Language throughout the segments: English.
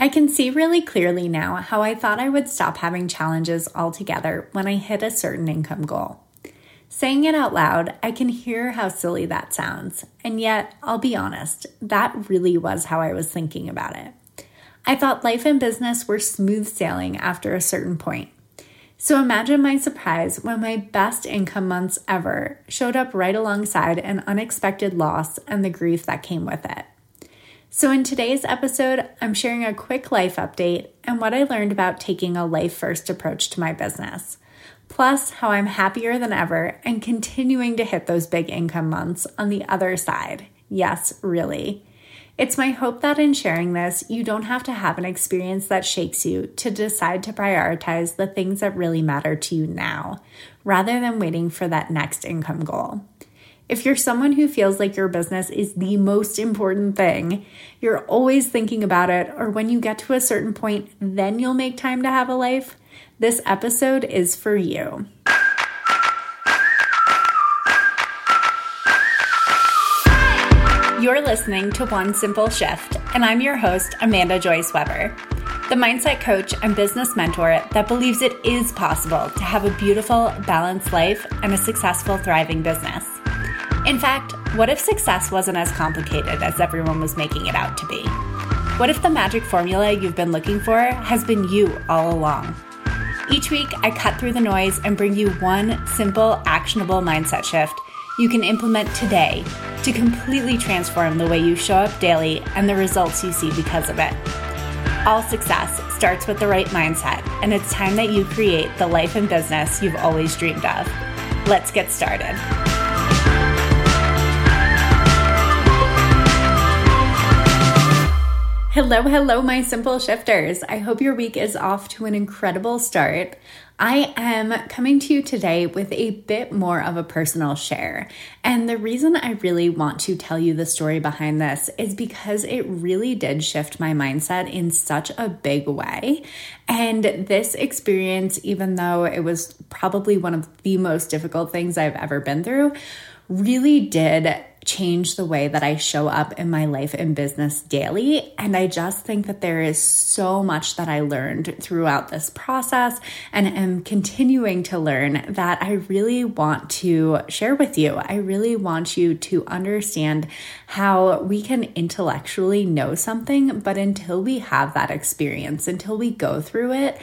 I can see really clearly now how I thought I would stop having challenges altogether when I hit a certain income goal. Saying it out loud, I can hear how silly that sounds, and yet, I'll be honest, that really was how I was thinking about it. I thought life and business were smooth sailing after a certain point. So imagine my surprise when my best income months ever showed up right alongside an unexpected loss and the grief that came with it. So, in today's episode, I'm sharing a quick life update and what I learned about taking a life first approach to my business. Plus, how I'm happier than ever and continuing to hit those big income months on the other side. Yes, really. It's my hope that in sharing this, you don't have to have an experience that shakes you to decide to prioritize the things that really matter to you now, rather than waiting for that next income goal. If you're someone who feels like your business is the most important thing, you're always thinking about it, or when you get to a certain point, then you'll make time to have a life, this episode is for you. You're listening to One Simple Shift, and I'm your host, Amanda Joyce Weber, the mindset coach and business mentor that believes it is possible to have a beautiful, balanced life and a successful, thriving business. In fact, what if success wasn't as complicated as everyone was making it out to be? What if the magic formula you've been looking for has been you all along? Each week, I cut through the noise and bring you one simple, actionable mindset shift you can implement today to completely transform the way you show up daily and the results you see because of it. All success starts with the right mindset, and it's time that you create the life and business you've always dreamed of. Let's get started. Hello, hello, my simple shifters. I hope your week is off to an incredible start. I am coming to you today with a bit more of a personal share. And the reason I really want to tell you the story behind this is because it really did shift my mindset in such a big way. And this experience, even though it was probably one of the most difficult things I've ever been through, really did change the way that I show up in my life and business daily. And I just think that there is so much that I learned throughout this process and am continuing to learn that I really want to share with you. I really want you to understand how we can intellectually know something, but until we have that experience, until we go through it,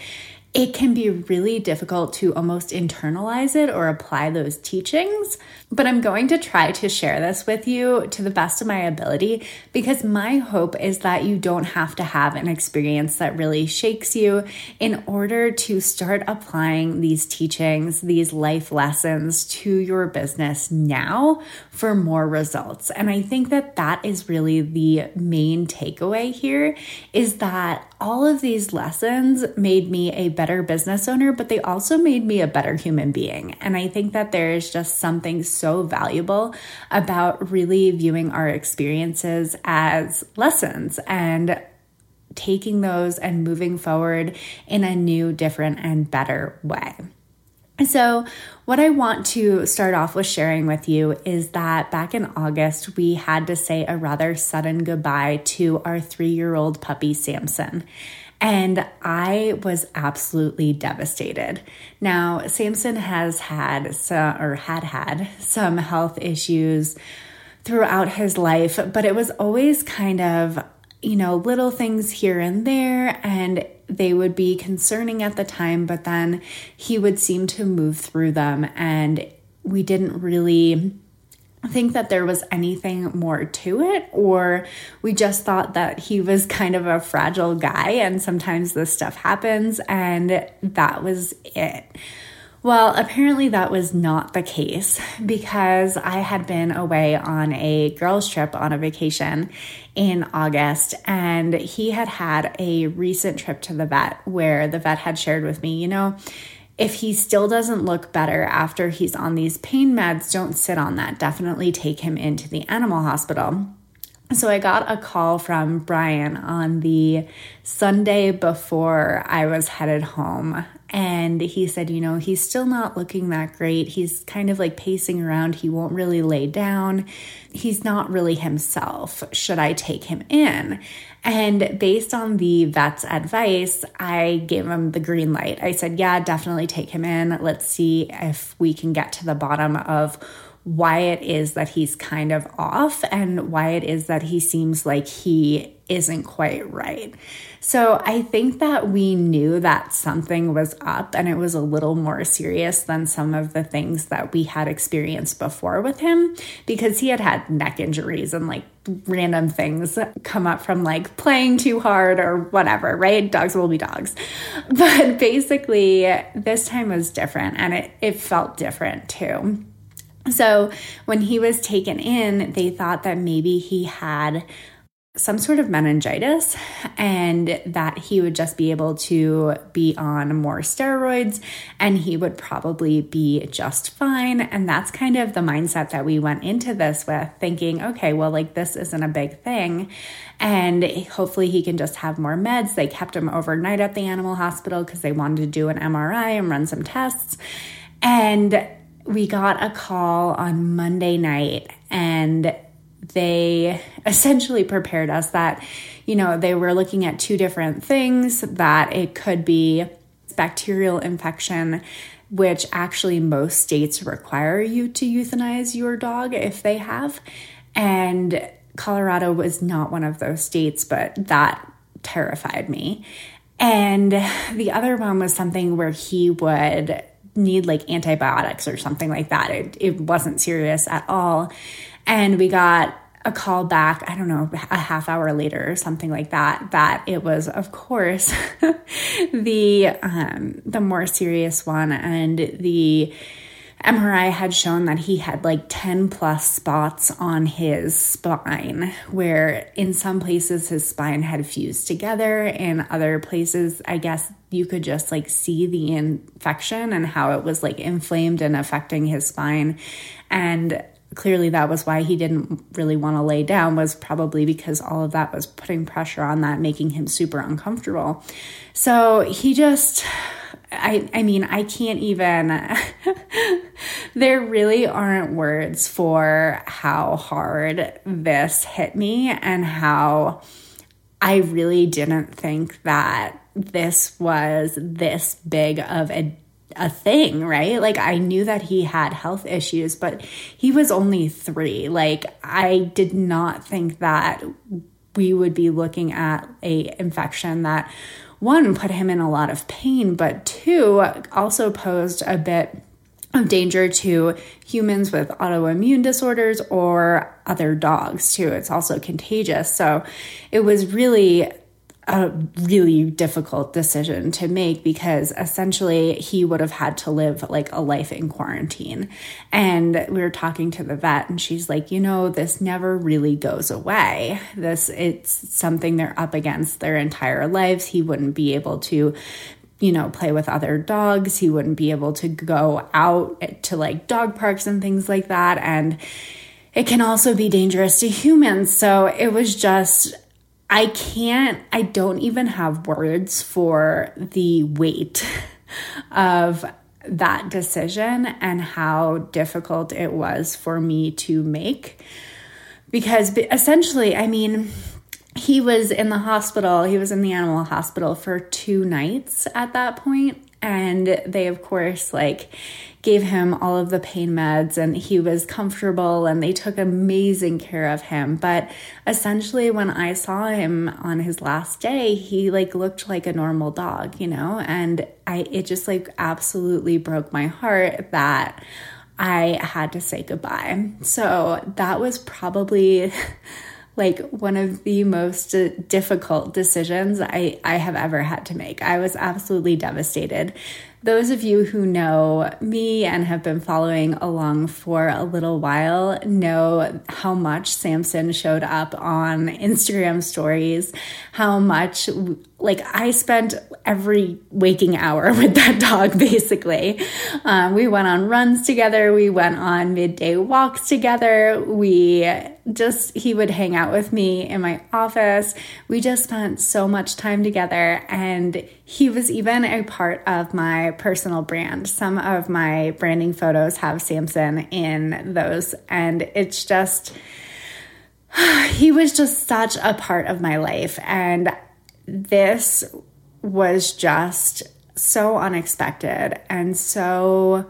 it can be really difficult to almost internalize it or apply those teachings. But I'm going to try to share this with you to the best of my ability because my hope is that you don't have to have an experience that really shakes you in order to start applying these teachings, these life lessons to your business now for more results. And I think that that is really the main takeaway here is that all of these lessons made me a better business owner, but they also made me a better human being. And I think that there is just something so valuable about really viewing our experiences as lessons and taking those and moving forward in a new, different, and better way. So, what I want to start off with sharing with you is that back in August, we had to say a rather sudden goodbye to our three year old puppy, Samson. And I was absolutely devastated. Now, Samson has had some, or had had some health issues throughout his life, but it was always kind of, you know, little things here and there. And they would be concerning at the time, but then he would seem to move through them. And we didn't really think that there was anything more to it, or we just thought that he was kind of a fragile guy and sometimes this stuff happens, and that was it. Well, apparently that was not the case because I had been away on a girls' trip on a vacation in August, and he had had a recent trip to the vet where the vet had shared with me, you know, if he still doesn't look better after he's on these pain meds, don't sit on that. Definitely take him into the animal hospital. So I got a call from Brian on the Sunday before I was headed home. And he said, you know, he's still not looking that great. He's kind of like pacing around. He won't really lay down. He's not really himself. Should I take him in? And based on the vet's advice, I gave him the green light. I said, yeah, definitely take him in. Let's see if we can get to the bottom of why it is that he's kind of off and why it is that he seems like he isn't quite right. So I think that we knew that something was up and it was a little more serious than some of the things that we had experienced before with him because he had had neck injuries and like random things come up from like playing too hard or whatever, right? Dogs will be dogs. But basically, this time was different and it, it felt different too. So when he was taken in, they thought that maybe he had some sort of meningitis and that he would just be able to be on more steroids and he would probably be just fine. And that's kind of the mindset that we went into this with, thinking, okay, well, like this isn't a big thing. And hopefully he can just have more meds. They kept him overnight at the animal hospital because they wanted to do an MRI and run some tests. And we got a call on Monday night and they essentially prepared us that, you know, they were looking at two different things that it could be bacterial infection, which actually most states require you to euthanize your dog if they have. And Colorado was not one of those states, but that terrified me. And the other one was something where he would need like antibiotics or something like that. It, it wasn't serious at all. And we got a call back, I don't know, a half hour later or something like that, that it was, of course, the um, the more serious one and the MRI had shown that he had like 10 plus spots on his spine, where in some places his spine had fused together. In other places, I guess you could just like see the infection and how it was like inflamed and affecting his spine. And clearly that was why he didn't really want to lay down was probably because all of that was putting pressure on that making him super uncomfortable. So he just I, I mean, I can't even, there really aren't words for how hard this hit me and how I really didn't think that this was this big of a a thing, right? Like I knew that he had health issues, but he was only 3. Like I did not think that we would be looking at a infection that one, put him in a lot of pain, but two, also posed a bit of danger to humans with autoimmune disorders or other dogs too. It's also contagious. So it was really a really difficult decision to make because essentially he would have had to live like a life in quarantine. And we were talking to the vet and she's like, "You know, this never really goes away. This it's something they're up against their entire lives. He wouldn't be able to you know, play with other dogs. He wouldn't be able to go out to like dog parks and things like that and it can also be dangerous to humans. So it was just I can't, I don't even have words for the weight of that decision and how difficult it was for me to make. Because essentially, I mean, he was in the hospital, he was in the animal hospital for two nights at that point, And they, of course, like gave him all of the pain meds and he was comfortable and they took amazing care of him. But essentially, when I saw him on his last day, he like looked like a normal dog, you know? And I, it just like absolutely broke my heart that I had to say goodbye. So that was probably. like one of the most difficult decisions I, I have ever had to make. I was absolutely devastated those of you who know me and have been following along for a little while know how much Samson showed up on Instagram stories, how much, like, I spent every waking hour with that dog basically. Um, we went on runs together, we went on midday walks together, we just he would hang out with me in my office. We just spent so much time together and he was even a part of my personal brand. Some of my branding photos have Samson in those and it's just he was just such a part of my life and this was just so unexpected and so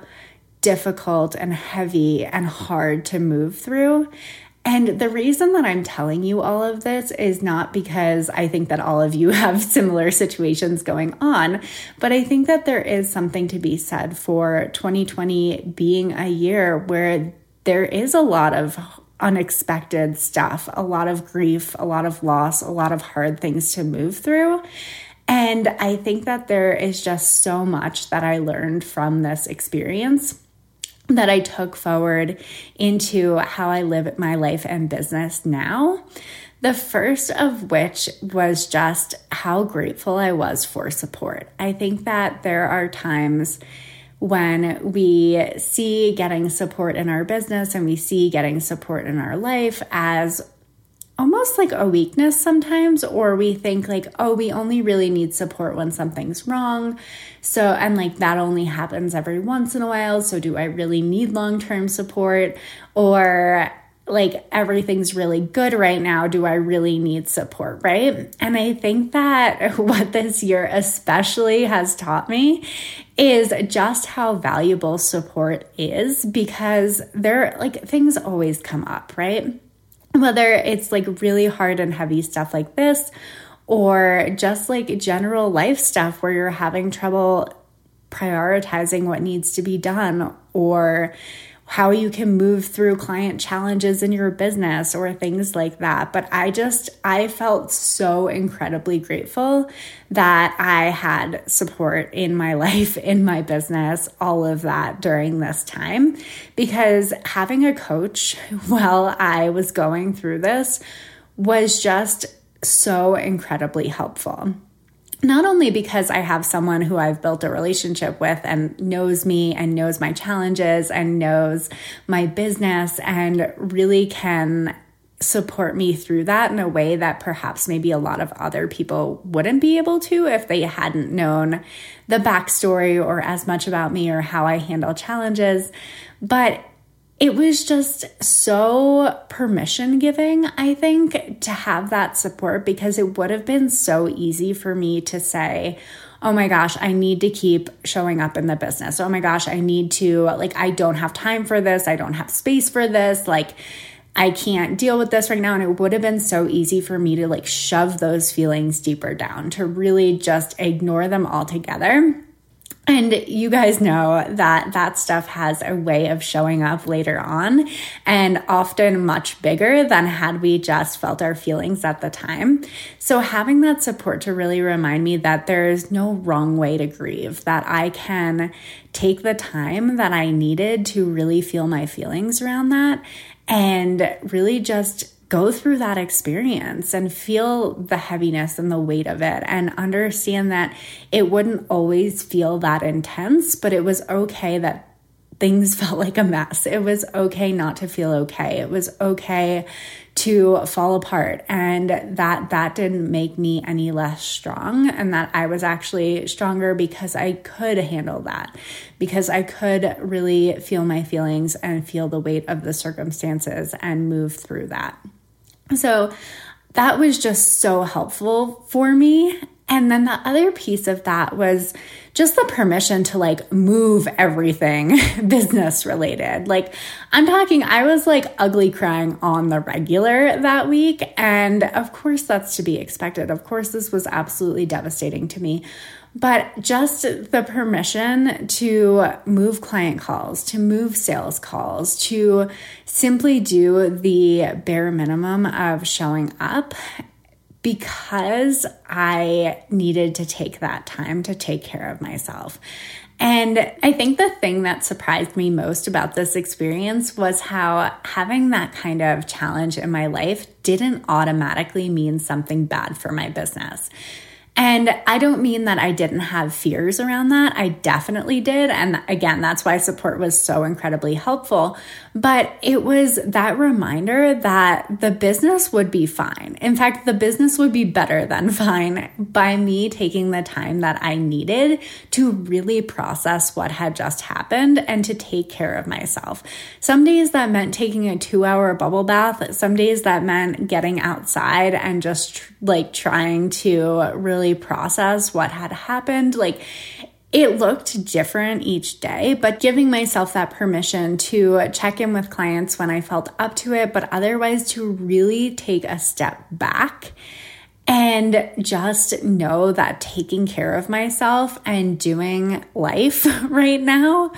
difficult and heavy and hard to move through. And the reason that I'm telling you all of this is not because I think that all of you have similar situations going on, but I think that there is something to be said for 2020 being a year where there is a lot of unexpected stuff, a lot of grief, a lot of loss, a lot of hard things to move through. And I think that there is just so much that I learned from this experience that I took forward into how I live my life and business now. The first of which was just how grateful I was for support. I think that there are times when we see getting support in our business and we see getting support in our life as almost like a weakness sometimes, or we think like, oh, we only really need support when something's wrong. So, and like that only happens every once in a while. So, do I really need long term support? Or like everything's really good right now. Do I really need support? Right. And I think that what this year especially has taught me is just how valuable support is because there, like, things always come up, right? Whether it's like really hard and heavy stuff like this or just like general life stuff where you're having trouble prioritizing what needs to be done or how you can move through client challenges in your business or things like that. But I just, I felt so incredibly grateful that I had support in my life, in my business, all of that during this time. Because having a coach while I was going through this was just so incredibly helpful not only because I have someone who I've built a relationship with and knows me and knows my challenges and knows my business and really can support me through that in a way that perhaps maybe a lot of other people wouldn't be able to if they hadn't known the backstory or as much about me or how I handle challenges. But it was just so permission giving, I think, to have that support because it would have been so easy for me to say, oh my gosh, I need to keep showing up in the business. Oh my gosh, I need to, like, I don't have time for this. I don't have space for this. Like, I can't deal with this right now. And it would have been so easy for me to like shove those feelings deeper down, to really just ignore them altogether and you guys know that that stuff has a way of showing up later on and often much bigger than had we just felt our feelings at the time. So, having that support to really remind me that there's no wrong way to grieve, that I can take the time that I needed to really feel my feelings around that and really just go through that experience and feel the heaviness and the weight of it and understand that it wouldn't always feel that intense, but it was okay that things felt like a mess. It was okay not to feel okay. It was okay to fall apart and that that didn't make me any less strong and that I was actually stronger because I could handle that because I could really feel my feelings and feel the weight of the circumstances and move through that. So that was just so helpful for me. And then the other piece of that was just the permission to like move everything business related. Like, I'm talking, I was like ugly crying on the regular that week. And of course, that's to be expected. Of course, this was absolutely devastating to me but just the permission to move client calls, to move sales calls, to simply do the bare minimum of showing up because I needed to take that time to take care of myself. And I think the thing that surprised me most about this experience was how having that kind of challenge in my life didn't automatically mean something bad for my business. And I don't mean that I didn't have fears around that. I definitely did. And again, that's why support was so incredibly helpful. But it was that reminder that the business would be fine. In fact, the business would be better than fine by me taking the time that I needed to really process what had just happened and to take care of myself. Some days that meant taking a two hour bubble bath. Some days that meant getting outside and just like trying to really process what had happened. Like, it looked different each day, but giving myself that permission to check in with clients when I felt up to it, but otherwise to really take a step back and just know that taking care of myself and doing life right now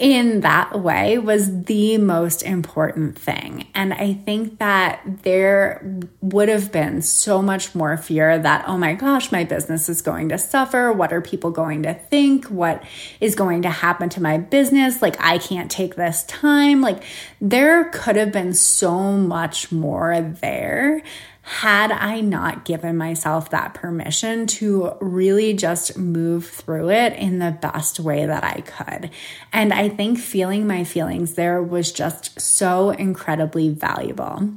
in that way was the most important thing. And I think that there would have been so much more fear that, oh my gosh, my business is going to suffer. What are people going to think? What is going to happen to my business? Like, I can't take this time. Like, there could have been so much more there had I not given myself that permission to really just move through it in the best way that I could. And I think feeling my feelings there was just so incredibly valuable.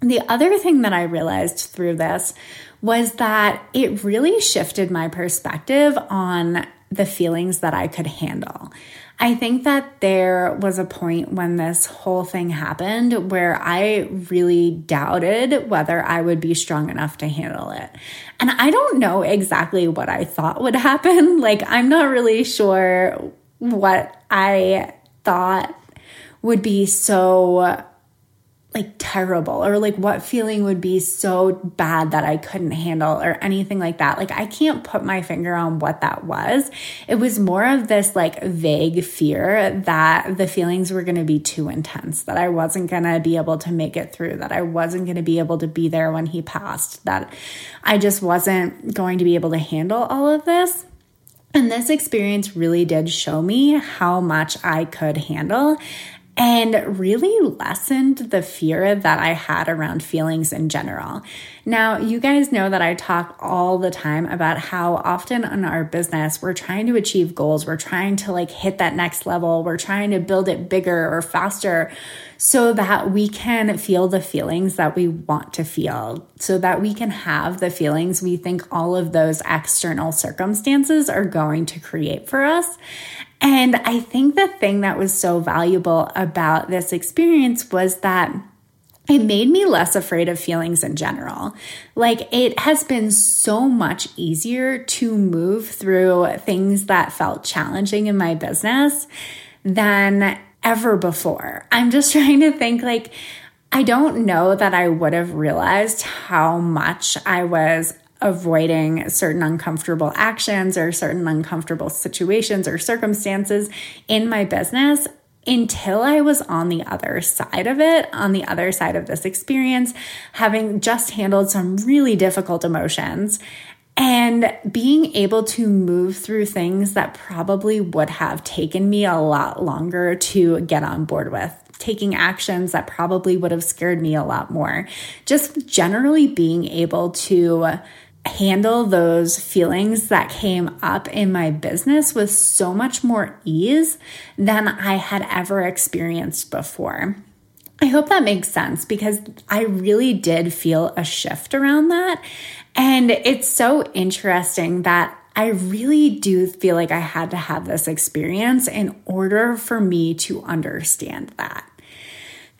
The other thing that I realized through this was that it really shifted my perspective on the feelings that I could handle. I think that there was a point when this whole thing happened where I really doubted whether I would be strong enough to handle it. And I don't know exactly what I thought would happen. Like, I'm not really sure what I thought would be so like terrible or like what feeling would be so bad that I couldn't handle or anything like that. Like I can't put my finger on what that was. It was more of this like vague fear that the feelings were going to be too intense, that I wasn't going to be able to make it through, that I wasn't going to be able to be there when he passed, that I just wasn't going to be able to handle all of this. And this experience really did show me how much I could handle and really lessened the fear that I had around feelings in general. Now, you guys know that I talk all the time about how often in our business we're trying to achieve goals, we're trying to like hit that next level, we're trying to build it bigger or faster so that we can feel the feelings that we want to feel, so that we can have the feelings we think all of those external circumstances are going to create for us. And I think the thing that was so valuable about this experience was that it made me less afraid of feelings in general. Like, it has been so much easier to move through things that felt challenging in my business than ever before. I'm just trying to think, like, I don't know that I would have realized how much I was avoiding certain uncomfortable actions or certain uncomfortable situations or circumstances in my business until I was on the other side of it, on the other side of this experience, having just handled some really difficult emotions and being able to move through things that probably would have taken me a lot longer to get on board with taking actions that probably would have scared me a lot more. Just generally being able to handle those feelings that came up in my business with so much more ease than I had ever experienced before. I hope that makes sense because I really did feel a shift around that. And it's so interesting that I really do feel like I had to have this experience in order for me to understand that.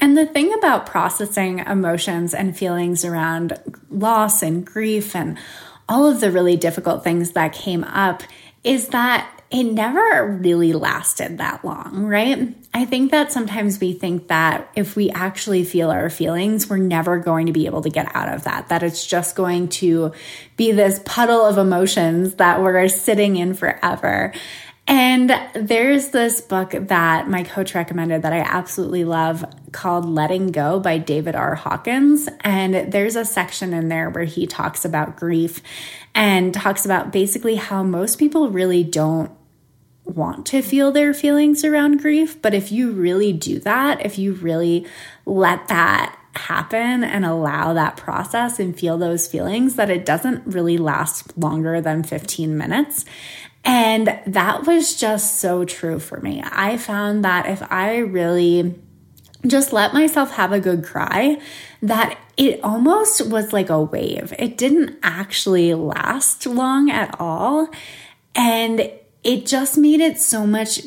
And the thing about processing emotions and feelings around loss and grief and all of the really difficult things that came up is that it never really lasted that long, right? I think that sometimes we think that if we actually feel our feelings, we're never going to be able to get out of that, that it's just going to be this puddle of emotions that we're sitting in forever. And there's this book that my coach recommended that I absolutely love called Letting Go by David R. Hawkins. And there's a section in there where he talks about grief and talks about basically how most people really don't want to feel their feelings around grief. But if you really do that, if you really let that happen and allow that process and feel those feelings that it doesn't really last longer than 15 minutes. And that was just so true for me. I found that if I really just let myself have a good cry, that it almost was like a wave. It didn't actually last long at all. And it just made it so much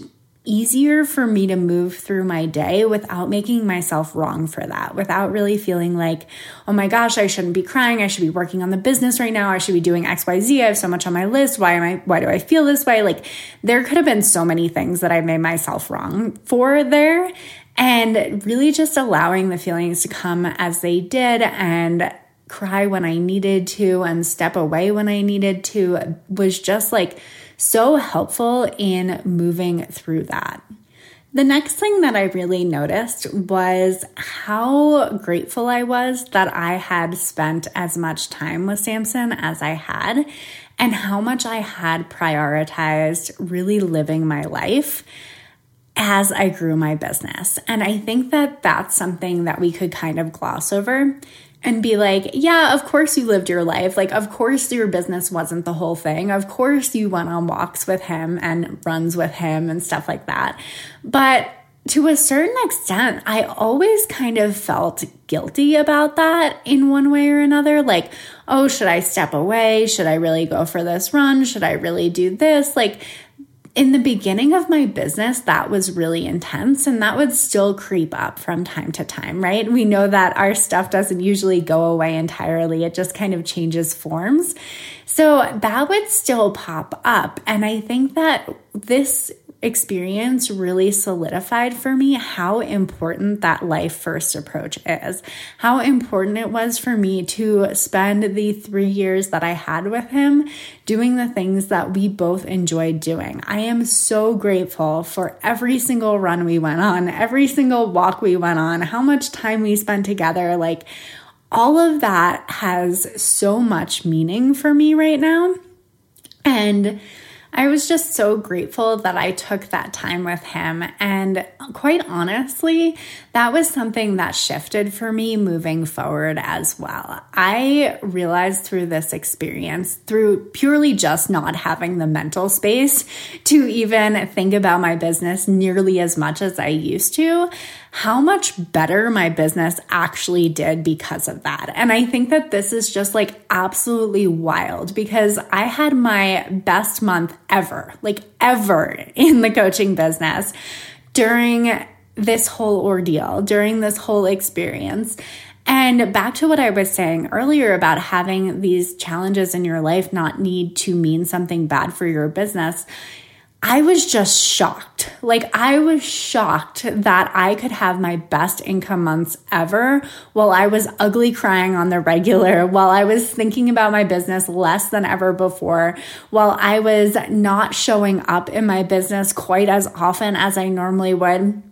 easier for me to move through my day without making myself wrong for that, without really feeling like, oh my gosh, I shouldn't be crying. I should be working on the business right now. I should be doing XYZ. I have so much on my list. Why am I, why do I feel this way? Like there could have been so many things that I made myself wrong for there. And really just allowing the feelings to come as they did and cry when I needed to and step away when I needed to was just like, so helpful in moving through that. The next thing that I really noticed was how grateful I was that I had spent as much time with Samson as I had, and how much I had prioritized really living my life as I grew my business. And I think that that's something that we could kind of gloss over and be like, yeah, of course you lived your life. Like, of course your business wasn't the whole thing. Of course you went on walks with him and runs with him and stuff like that. But to a certain extent, I always kind of felt guilty about that in one way or another. Like, oh, should I step away? Should I really go for this run? Should I really do this? Like, in the beginning of my business, that was really intense and that would still creep up from time to time, right? We know that our stuff doesn't usually go away entirely, it just kind of changes forms. So that would still pop up. And I think that this experience really solidified for me how important that life first approach is. How important it was for me to spend the three years that I had with him doing the things that we both enjoyed doing. I am so grateful for every single run we went on, every single walk we went on, how much time we spent together. Like, all of that has so much meaning for me right now. And I was just so grateful that I took that time with him. And quite honestly, that was something that shifted for me moving forward as well. I realized through this experience, through purely just not having the mental space to even think about my business nearly as much as I used to, how much better my business actually did because of that. And I think that this is just like absolutely wild because I had my best month ever, like ever in the coaching business during this whole ordeal, during this whole experience. And back to what I was saying earlier about having these challenges in your life not need to mean something bad for your business. I was just shocked. Like, I was shocked that I could have my best income months ever while I was ugly crying on the regular, while I was thinking about my business less than ever before, while I was not showing up in my business quite as often as I normally would.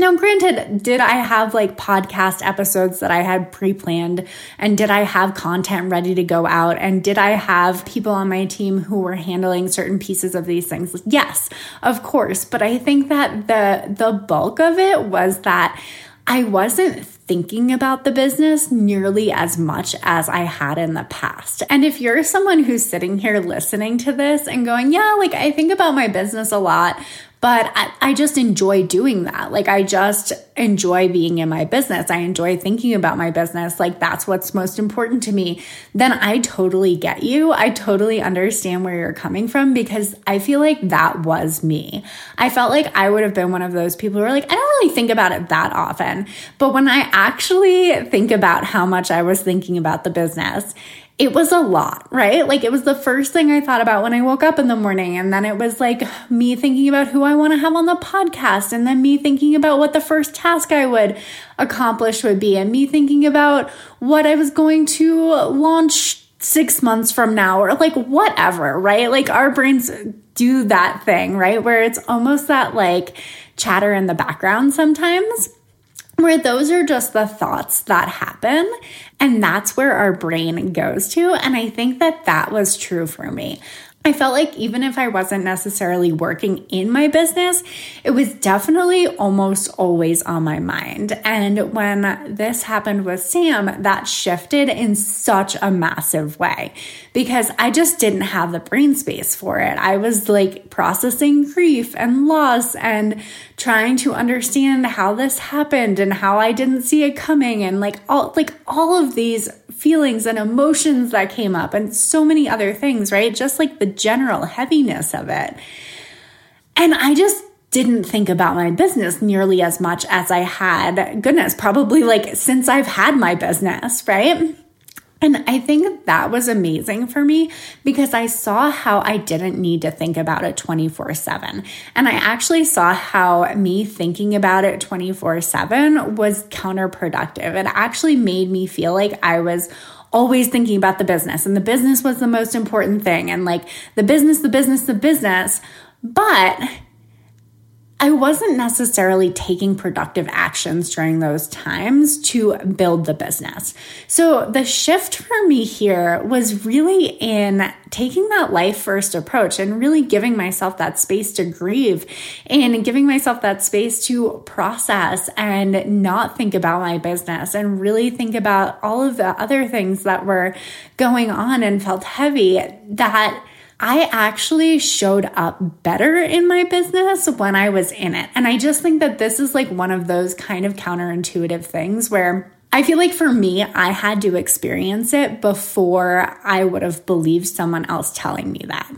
Now, granted, did I have like podcast episodes that I had pre planned? And did I have content ready to go out? And did I have people on my team who were handling certain pieces of these things? Yes, of course. But I think that the, the bulk of it was that I wasn't thinking about the business nearly as much as I had in the past. And if you're someone who's sitting here listening to this and going, yeah, like I think about my business a lot, but I, I, just enjoy doing that. Like, I just enjoy being in my business. I enjoy thinking about my business. Like, that's what's most important to me. Then I totally get you. I totally understand where you're coming from because I feel like that was me. I felt like I would have been one of those people who are like, I don't really think about it that often. But when I actually think about how much I was thinking about the business, it was a lot, right? Like it was the first thing I thought about when I woke up in the morning. And then it was like me thinking about who I want to have on the podcast. And then me thinking about what the first task I would accomplish would be. And me thinking about what I was going to launch six months from now or like whatever, right? Like our brains do that thing, right? Where it's almost that like chatter in the background sometimes where those are just the thoughts that happen And that's where our brain goes to. And I think that that was true for me. I felt like even if I wasn't necessarily working in my business, it was definitely almost always on my mind. And when this happened with Sam, that shifted in such a massive way because I just didn't have the brain space for it. I was like processing grief and loss and trying to understand how this happened and how I didn't see it coming and like all like all of these feelings and emotions that came up and so many other things, right? Just like the general heaviness of it. And I just didn't think about my business nearly as much as I had, goodness, probably like since I've had my business, right? And I think that was amazing for me because I saw how I didn't need to think about it 24 7. And I actually saw how me thinking about it 24 7 was counterproductive. It actually made me feel like I was always thinking about the business and the business was the most important thing and like the business, the business, the business. But I wasn't necessarily taking productive actions during those times to build the business. So the shift for me here was really in taking that life first approach and really giving myself that space to grieve and giving myself that space to process and not think about my business and really think about all of the other things that were going on and felt heavy that I actually showed up better in my business when I was in it. And I just think that this is like one of those kind of counterintuitive things where I feel like for me, I had to experience it before I would have believed someone else telling me that.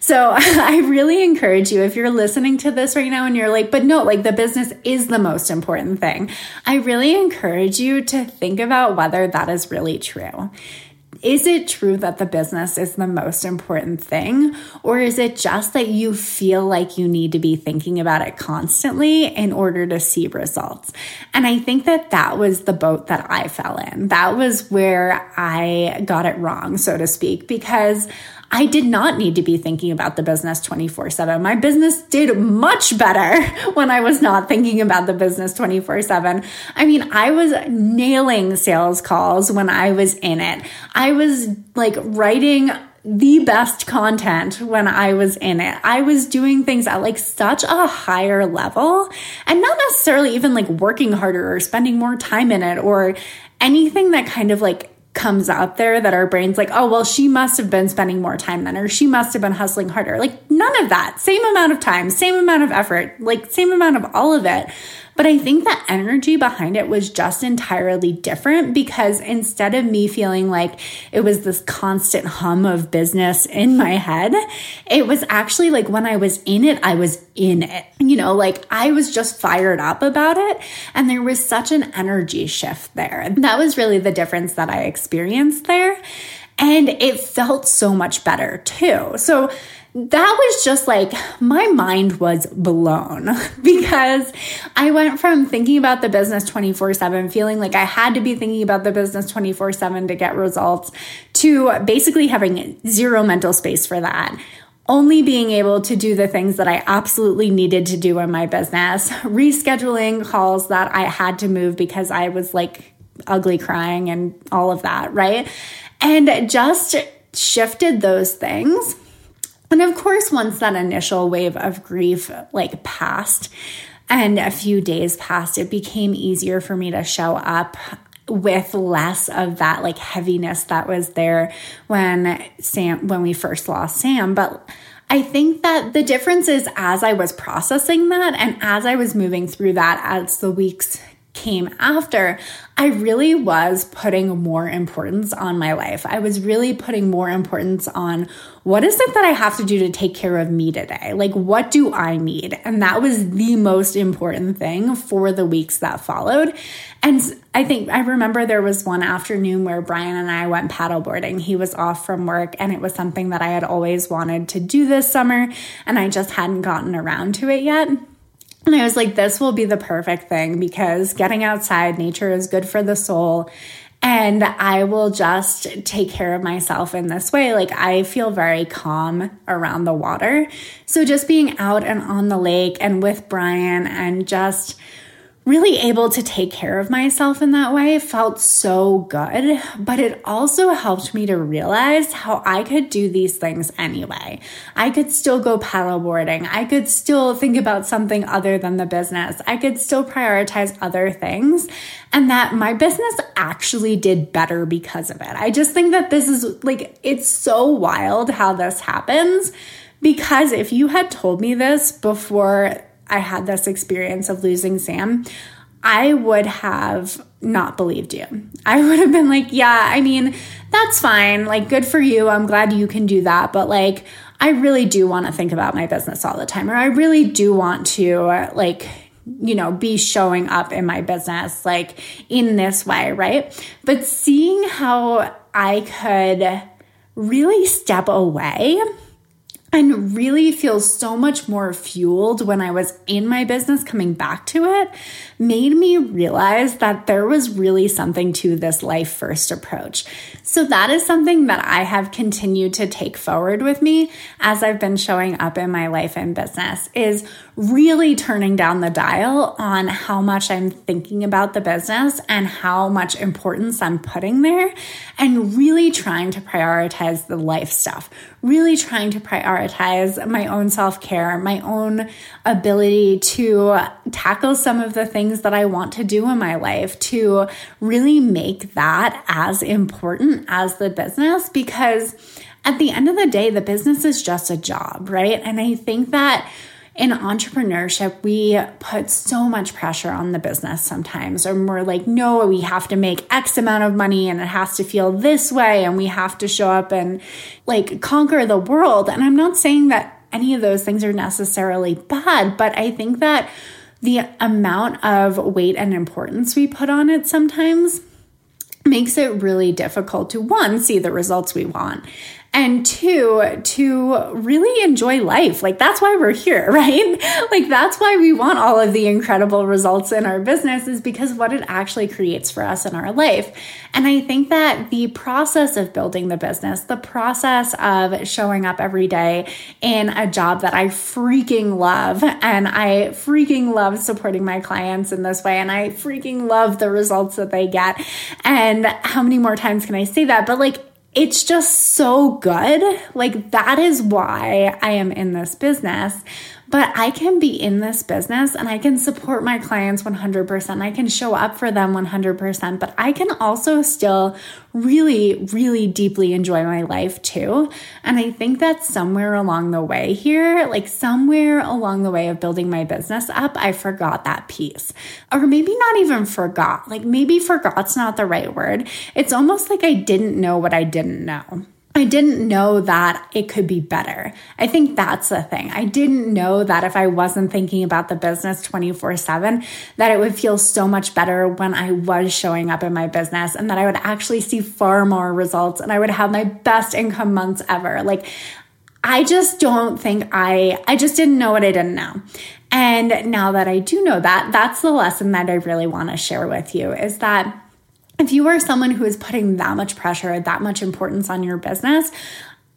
So I really encourage you, if you're listening to this right now and you're like, but no, like the business is the most important thing, I really encourage you to think about whether that is really true is it true that the business is the most important thing? Or is it just that you feel like you need to be thinking about it constantly in order to see results? And I think that that was the boat that I fell in. That was where I got it wrong, so to speak, because I did not need to be thinking about the business 24 7. My business did much better when I was not thinking about the business 24 7. I mean, I was nailing sales calls when I was in it. I was like writing the best content when I was in it. I was doing things at like such a higher level and not necessarily even like working harder or spending more time in it or anything that kind of like comes out there that our brains like, oh, well, she must have been spending more time than, her she must have been hustling harder. Like, none of that. Same amount of time, same amount of effort, like, same amount of all of it. But I think the energy behind it was just entirely different because instead of me feeling like it was this constant hum of business in my head, it was actually like when I was in it, I was in it. You know, like I was just fired up about it. And there was such an energy shift there. That was really the difference that I experienced there. And it felt so much better too. So, that was just like my mind was blown because I went from thinking about the business 24 7, feeling like I had to be thinking about the business 24 7 to get results, to basically having zero mental space for that. Only being able to do the things that I absolutely needed to do in my business, rescheduling calls that I had to move because I was like ugly crying and all of that, right? And just shifted those things and of course, once that initial wave of grief like passed and a few days passed, it became easier for me to show up with less of that like heaviness that was there when Sam when we first lost Sam, but I think that the difference is as I was processing that and as I was moving through that as the weeks came after, I really was putting more importance on my life. I was really putting more importance on what is it that I have to do to take care of me today? Like, what do I need? And that was the most important thing for the weeks that followed. And I think I remember there was one afternoon where Brian and I went paddleboarding. He was off from work, and it was something that I had always wanted to do this summer, and I just hadn't gotten around to it yet. And I was like, this will be the perfect thing because getting outside, nature is good for the soul. And I will just take care of myself in this way. Like, I feel very calm around the water. So, just being out and on the lake and with Brian and just really able to take care of myself in that way felt so good, but it also helped me to realize how I could do these things anyway. I could still go paddleboarding. I could still think about something other than the business. I could still prioritize other things and that my business actually did better because of it. I just think that this is like, it's so wild how this happens because if you had told me this before I had this experience of losing Sam, I would have not believed you. I would have been like, yeah, I mean, that's fine. Like, good for you. I'm glad you can do that. But like, I really do want to think about my business all the time, or I really do want to, like, you know, be showing up in my business, like in this way, right? But seeing how I could really step away and really feel so much more fueled when I was in my business coming back to it made me realize that there was really something to this life first approach. So that is something that I have continued to take forward with me as I've been showing up in my life and business is really turning down the dial on how much I'm thinking about the business and how much importance I'm putting there and really trying to prioritize the life stuff, really trying to prioritize my own self-care, my own ability to tackle some of the things that I want to do in my life to really make that as important as the business because at the end of the day, the business is just a job, right? And I think that in entrepreneurship, we put so much pressure on the business sometimes, or we're like, no, we have to make X amount of money and it has to feel this way, and we have to show up and like conquer the world. And I'm not saying that any of those things are necessarily bad, but I think that the amount of weight and importance we put on it sometimes makes it really difficult to one, see the results we want, and two, to really enjoy life. Like that's why we're here, right? Like that's why we want all of the incredible results in our business is because what it actually creates for us in our life. And I think that the process of building the business, the process of showing up every day in a job that I freaking love, and I freaking love supporting my clients in this way, and I freaking love the results that they get. And how many more times can I say that? But like, it's just so good. Like, that is why I am in this business. But I can be in this business and I can support my clients 100%. I can show up for them 100%, but I can also still really, really deeply enjoy my life too. And I think that somewhere along the way here, like somewhere along the way of building my business up, I forgot that piece. Or maybe not even forgot. Like maybe forgot's not the right word. It's almost like I didn't know what I didn't know. I didn't know that it could be better. I think that's the thing. I didn't know that if I wasn't thinking about the business 24 7, that it would feel so much better when I was showing up in my business and that I would actually see far more results and I would have my best income months ever. Like, I just don't think I, I just didn't know what I didn't know. And now that I do know that, that's the lesson that I really want to share with you is that if you are someone who is putting that much pressure, that much importance on your business,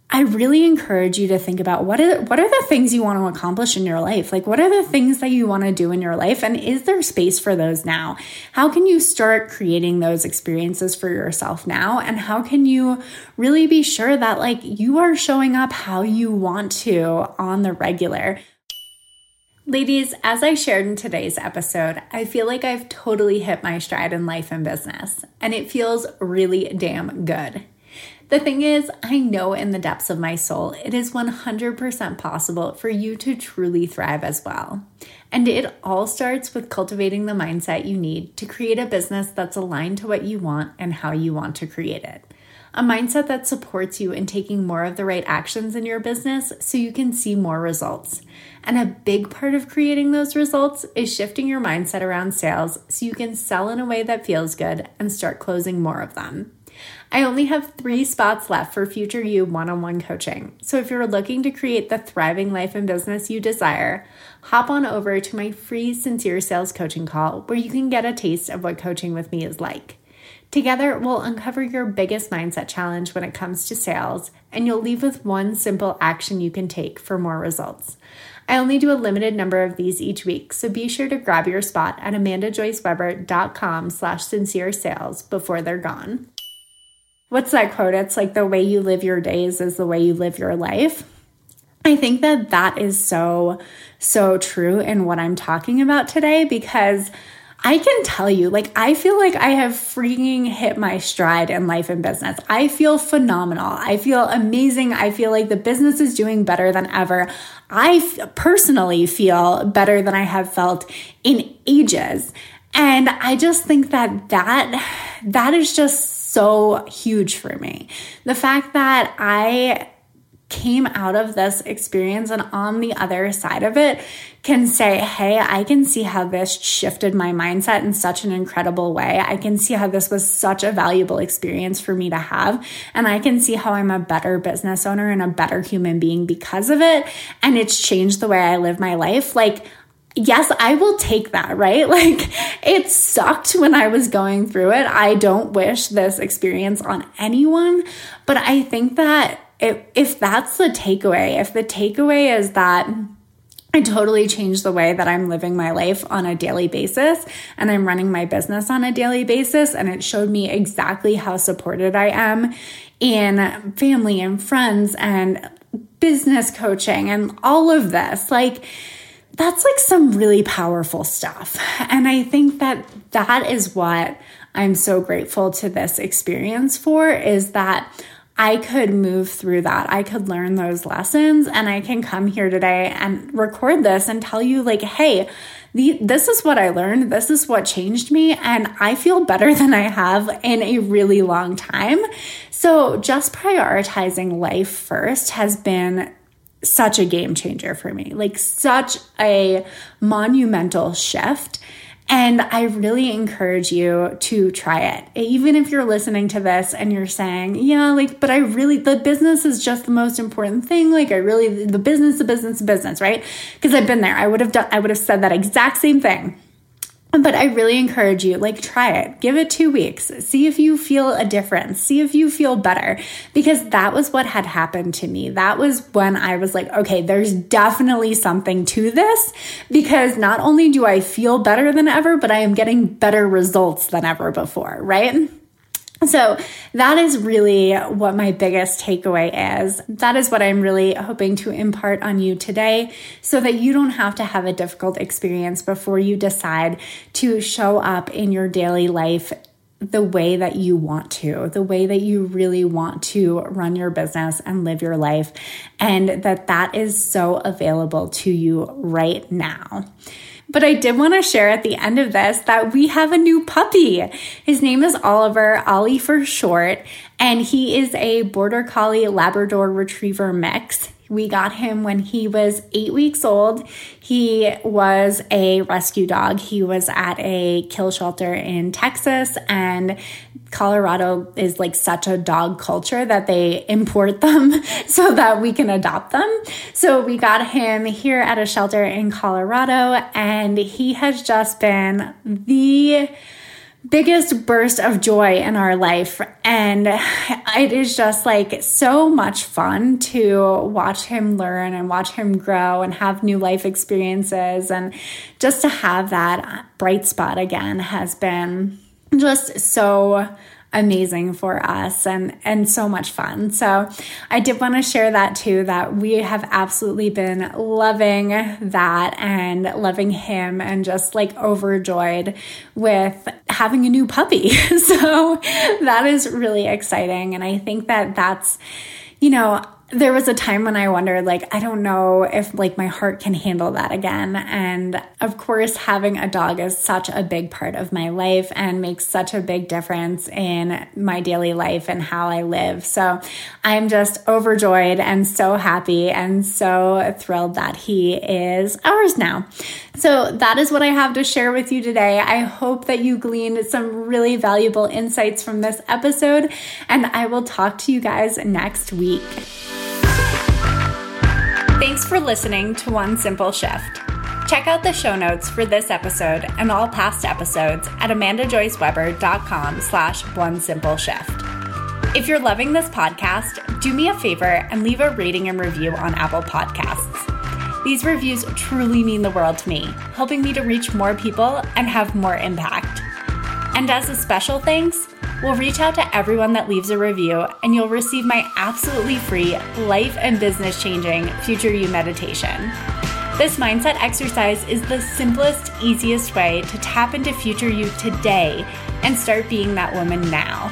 I really encourage you to think about what are what are the things you want to accomplish in your life? Like what are the things that you want to do in your life and is there space for those now? How can you start creating those experiences for yourself now and how can you really be sure that like you are showing up how you want to on the regular? Ladies, as I shared in today's episode, I feel like I've totally hit my stride in life and business, and it feels really damn good. The thing is, I know in the depths of my soul, it is 100% possible for you to truly thrive as well. And it all starts with cultivating the mindset you need to create a business that's aligned to what you want and how you want to create it a mindset that supports you in taking more of the right actions in your business so you can see more results. And a big part of creating those results is shifting your mindset around sales so you can sell in a way that feels good and start closing more of them. I only have three spots left for Future You one on one coaching. So if you're looking to create the thriving life and business you desire, hop on over to my free Sincere Sales coaching call where you can get a taste of what coaching with me is like. Together, we'll uncover your biggest mindset challenge when it comes to sales, and you'll leave with one simple action you can take for more results. I only do a limited number of these each week, so be sure to grab your spot at amandajoyceweber.com slash sincere sales before they're gone. What's that quote? It's like the way you live your days is the way you live your life. I think that that is so, so true in what I'm talking about today because – I can tell you, like, I feel like I have freaking hit my stride in life and business. I feel phenomenal. I feel amazing. I feel like the business is doing better than ever. I f- personally feel better than I have felt in ages. And I just think that that, that is just so huge for me. The fact that I came out of this experience and on the other side of it can say, Hey, I can see how this shifted my mindset in such an incredible way. I can see how this was such a valuable experience for me to have. And I can see how I'm a better business owner and a better human being because of it. And it's changed the way I live my life. Like, yes, I will take that, right? Like it sucked when I was going through it. I don't wish this experience on anyone, but I think that if, if that's the takeaway, if the takeaway is that I totally changed the way that I'm living my life on a daily basis and I'm running my business on a daily basis. And it showed me exactly how supported I am in family and friends and business coaching and all of this. Like, that's like some really powerful stuff. And I think that that is what I'm so grateful to this experience for is that I could move through that. I could learn those lessons and I can come here today and record this and tell you, like, hey, the, this is what I learned. This is what changed me. And I feel better than I have in a really long time. So just prioritizing life first has been such a game changer for me, like, such a monumental shift. And I really encourage you to try it. Even if you're listening to this and you're saying, yeah, like, but I really, the business is just the most important thing. Like, I really, the business, the business, the business, right? Because I've been there. I would have done, I would have said that exact same thing. But I really encourage you, like, try it. Give it two weeks. See if you feel a difference. See if you feel better. Because that was what had happened to me. That was when I was like, okay, there's definitely something to this. Because not only do I feel better than ever, but I am getting better results than ever before, right? So that is really what my biggest takeaway is. That is what I'm really hoping to impart on you today so that you don't have to have a difficult experience before you decide to show up in your daily life the way that you want to, the way that you really want to run your business and live your life, and that that is so available to you right now. But I did want to share at the end of this that we have a new puppy. His name is Oliver, Ollie for short, and he is a Border Collie Labrador Retriever mix. We got him when he was eight weeks old. He was a rescue dog. He was at a kill shelter in Texas, and Colorado is like such a dog culture that they import them so that we can adopt them. So we got him here at a shelter in Colorado, and he has just been the biggest burst of joy in our life. And it is just like so much fun to watch him learn and watch him grow and have new life experiences. And just to have that bright spot again has been just so amazing for us and and so much fun. So I did want to share that too that we have absolutely been loving that and loving him and just like overjoyed with having a new puppy. so that is really exciting and I think that that's you know there was a time when I wondered, like, I don't know if like my heart can handle that again. And of course, having a dog is such a big part of my life and makes such a big difference in my daily life and how I live. So I'm just overjoyed and so happy and so thrilled that he is ours now. So that is what I have to share with you today. I hope that you gleaned some really valuable insights from this episode, and I will talk to you guys next week. Thanks for listening to One Simple Shift. Check out the show notes for this episode and all past episodes at amandajoyceweber.com slash one simple shift. If you're loving this podcast, do me a favor and leave a rating and review on Apple Podcasts. These reviews truly mean the world to me, helping me to reach more people and have more impact. And as a special thanks, we'll reach out to everyone that leaves a review and you'll receive my absolutely free life and business changing Future You meditation. This mindset exercise is the simplest, easiest way to tap into future you today and start being that woman now.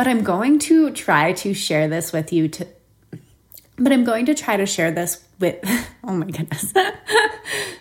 But I'm going to try to share this with you to but I'm going to try to share this with oh my goodness.